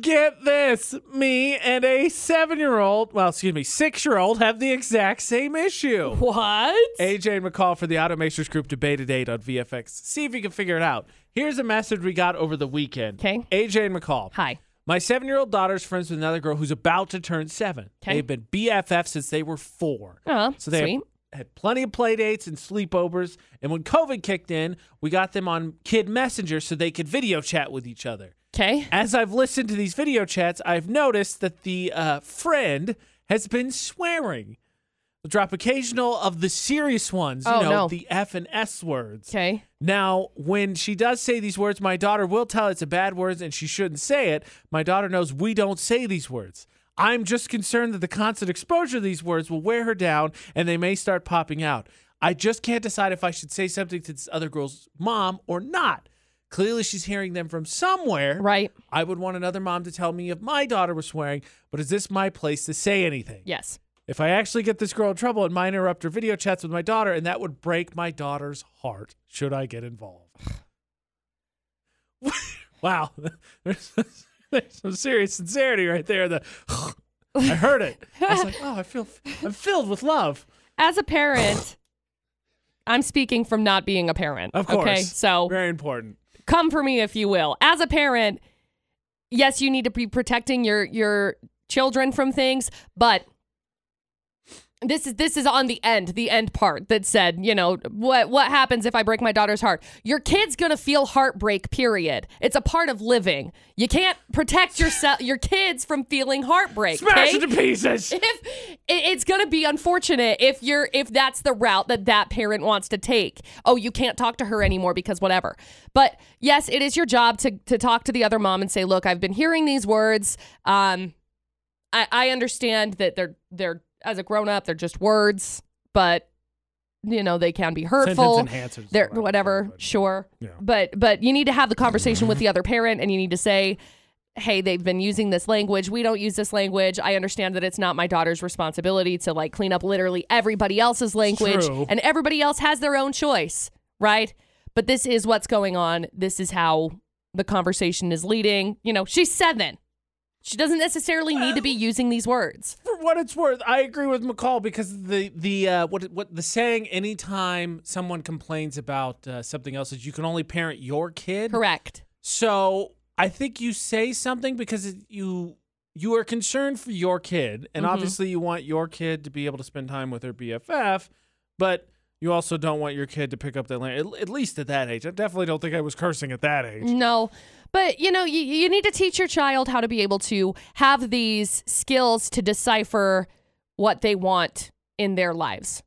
Get this. Me and a seven year old, well, excuse me, six year old have the exact same issue. What? AJ and McCall for the Automakers Group debate at 8 on VFX. See if you can figure it out. Here's a message we got over the weekend. Okay. AJ and McCall. Hi. My seven year old daughter's friends with another girl who's about to turn seven. 'Kay. They've been BFF since they were four. Oh, So they sweet. had plenty of play dates and sleepovers. And when COVID kicked in, we got them on Kid Messenger so they could video chat with each other. Okay. As I've listened to these video chats, I've noticed that the uh, friend has been swearing. We'll drop occasional of the serious ones, you Oh, know, no. the F and S words. Okay. Now, when she does say these words, my daughter will tell it's a bad word and she shouldn't say it. My daughter knows we don't say these words. I'm just concerned that the constant exposure to these words will wear her down and they may start popping out. I just can't decide if I should say something to this other girl's mom or not. Clearly, she's hearing them from somewhere. Right. I would want another mom to tell me if my daughter was swearing, but is this my place to say anything? Yes. If I actually get this girl in trouble, and might interrupt her video chats with my daughter, and that would break my daughter's heart should I get involved. wow. There's, there's some serious sincerity right there. The I heard it. I was like, oh, I feel I'm filled with love. As a parent, I'm speaking from not being a parent. Of course. Okay. So Very important. Come for me if you will. As a parent, yes, you need to be protecting your your children from things, but this is this is on the end, the end part that said, you know, what what happens if I break my daughter's heart? Your kid's gonna feel heartbreak. Period. It's a part of living. You can't protect yourself, your kids from feeling heartbreak. Smash okay? it to pieces. if it- it's going to be unfortunate if you're if that's the route that that parent wants to take oh you can't talk to her anymore because whatever but yes it is your job to to talk to the other mom and say look i've been hearing these words um i i understand that they're they're as a grown-up they're just words but you know they can be hurtful. enhancers. they're is whatever but- sure. Yeah. but but you need to have the conversation with the other parent and you need to say hey they've been using this language. We don't use this language. I understand that it's not my daughter's responsibility to like clean up literally everybody else's language True. and everybody else has their own choice right? But this is what's going on. This is how the conversation is leading. You know she's seven she doesn't necessarily need to be using these words for what it's worth, I agree with McCall because the the uh, what what the saying anytime someone complains about uh, something else is you can only parent your kid. correct So I think you say something because it- you you are concerned for your kid, and Mhm. obviously you want your kid to be able to spend time with her BFF, but you also don't want your kid to pick up that language. At least at that age, I definitely don't think I was cursing at that age. No, but you know, you, you need to teach your child how to be able to have these skills to decipher what they want in their lives.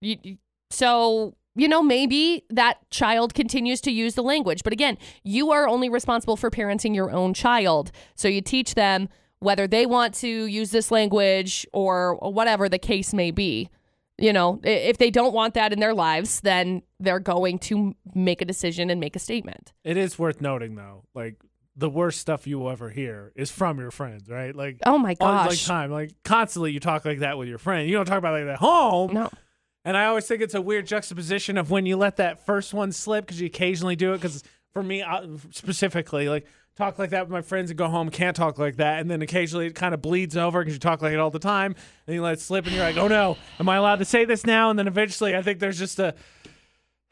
You, so, you know, maybe that child continues to use the language, but again, you are only responsible for parenting your own child. So you teach them whether they want to use this language or whatever the case may be. You know, if they don't want that in their lives, then they're going to make a decision and make a statement. It is worth noting though, like the worst stuff you will ever hear is from your friends, right? Like Oh my all like gosh. time, like constantly you talk like that with your friend. You don't talk about it like that at home. No. And I always think it's a weird juxtaposition of when you let that first one slip because you occasionally do it. Because for me uh, specifically, like talk like that with my friends and go home, can't talk like that, and then occasionally it kind of bleeds over because you talk like it all the time, and you let it slip, and you're like, oh no, am I allowed to say this now? And then eventually, I think there's just a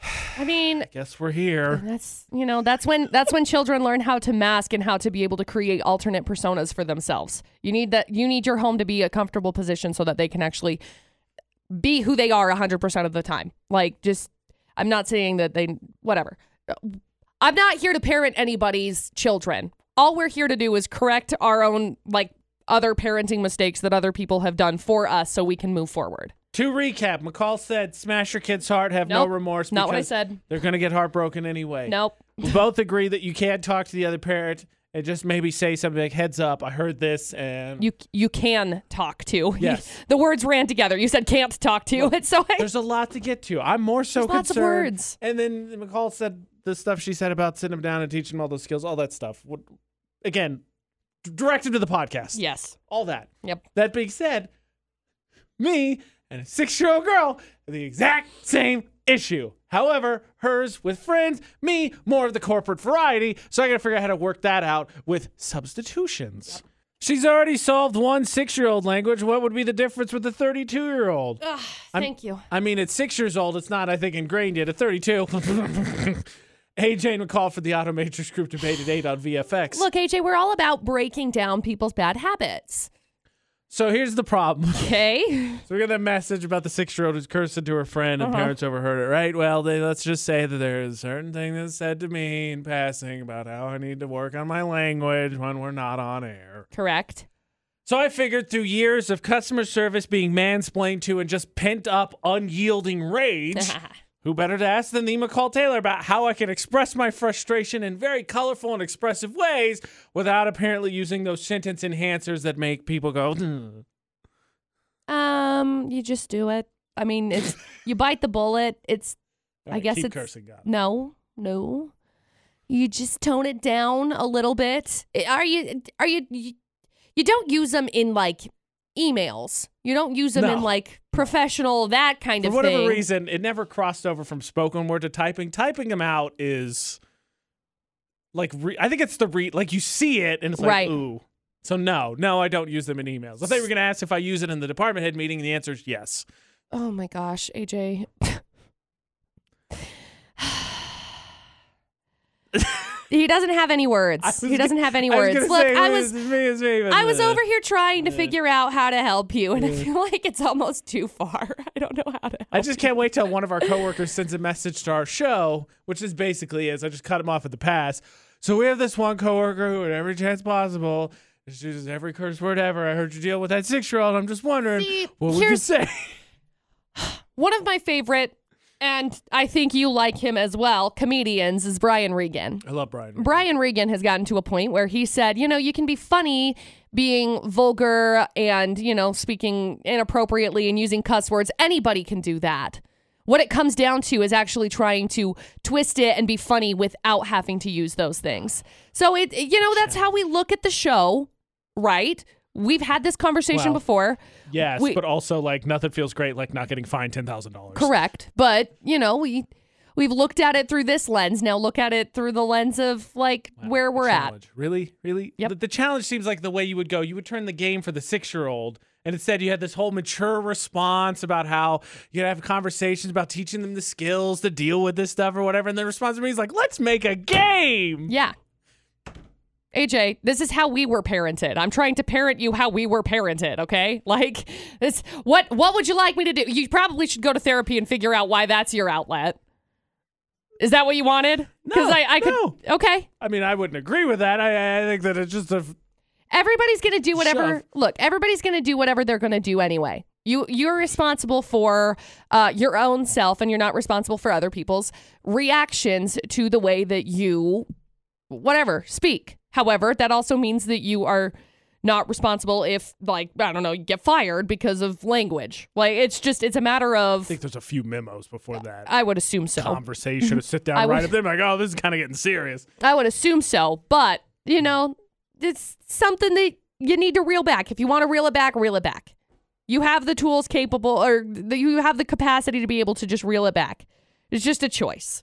I mean, I guess we're here. that's you know, that's when that's when children learn how to mask and how to be able to create alternate personas for themselves. You need that you need your home to be a comfortable position so that they can actually be who they are 100% of the time. Like just I'm not saying that they whatever. I'm not here to parent anybody's children. All we're here to do is correct our own like other parenting mistakes that other people have done for us so we can move forward. To recap, McCall said, "Smash your kid's heart, have no remorse." not what I said. They're gonna get heartbroken anyway. Nope. We both agree that you can't talk to the other parent and just maybe say something like, "Heads up, I heard this," and you you can talk to. Yes. the words ran together. You said can't talk to. It's so there's a lot to get to. I'm more so There's lots of concerned. words. And then McCall said the stuff she said about sitting him down and teaching him all those skills, all that stuff. What, again, direct him to the podcast. yes. All that. Yep. That being said, me and a six year old girl have the exact same issue. However, hers with friends, me more of the corporate variety. So I got to figure out how to work that out with substitutions. She's already solved one six year old language. What would be the difference with a 32 year old? Thank you. I mean, it's six years old. It's not, I think, ingrained yet. At 32. AJ McCall for the Automatrix Group debate at 8 on VFX. Look, AJ, we're all about breaking down people's bad habits. So here's the problem. Okay. So we got that message about the six year old who's cursing to her friend and Uh-huh. parents overheard it, right? Well, they, let's just say that there is a certain thing that's said to me in passing about how I need to work on my language when we're not on air. Correct. So I figured through years of customer service being mansplained to and just pent up, unyielding rage, who better to ask than the McCall Taylor about how I can express my frustration in very colorful and expressive ways without apparently using those sentence enhancers that make people go, um, you just do it. I mean, it's you bite the bullet. It's I guess it's- cursing, God. no, no. You just tone it down a little bit. Eh, Are you? Are you? You, you don't use them in like emails. You don't use them in like professional that kind of thing. For of whatever thing. reason, it never crossed over from spoken word to typing. Typing them out is like re- I think it's the re like you see it and it's like Right. ooh. So no, no, I don't use them in emails. I thought you were gonna ask if I use it in the department head meeting, and the answer is yes. Oh my gosh, AJ. he doesn't have any words. He doesn't have any words. Look, I was I was over here trying to figure out how to help you, and I feel like it's almost too far. I don't know how to. Help I just can't wait till one of our coworkers sends a message to our show, which is basically is I just cut him off at the pass. So we have this one coworker who, at every chance possible, just uses every curse word ever. I heard you deal with that six year old. I'm just wondering See, what would you here's- say? One of my favorite, and I think you like him as well, comedians is Brian Regan. I love Brian. Brian Regan has gotten to a point where he said, you know, you can be funny being vulgar and, you know, speaking inappropriately and using cuss words. Anybody can do that. What it comes down to is actually trying to twist it and be funny without having to use those things. So it you know, that's how we look at the show, right? We've had this conversation Well, before. Yes, We- but also like nothing feels great like not getting fined ten thousand dollars. Correct. But, you know, we we've looked at it through this lens. Now look at it through the lens of like where we're at. Really, really. Yep. The, the challenge seems like the way you would go. You would turn the game for the six-year-old, and instead you had this whole mature response about how you have conversations about teaching them the skills to deal with this stuff or whatever. And the response to me is like, "Let's make a game." Yeah. AJ, this is how we were parented. I'm trying to parent you how we were parented, okay? Like this what what would you like me to do? You probably should go to therapy and figure out why that's your outlet. Is that what you wanted? No, I, I could no. Okay. I mean, I wouldn't agree with that. I, I think that it's just a Everybody's going to do whatever Shove. Look, everybody's going to do whatever they're going to do anyway. You you're responsible for uh, your own self and you're not responsible for other people's reactions to the way that you whatever speak. However, that also means that you are not responsible if like I don't know, you get fired because of language. Like it's just it's a matter of I think there's a few memos before that I would assume so. conversation to mhm. sit down I right would- up there, like, oh, this is kind of getting serious. I would assume so, but you know, it's something that you need to reel back. If you want to reel it back, reel it back. You have the tools capable, or the, you have the capacity to be able to just reel it back. It's just a choice.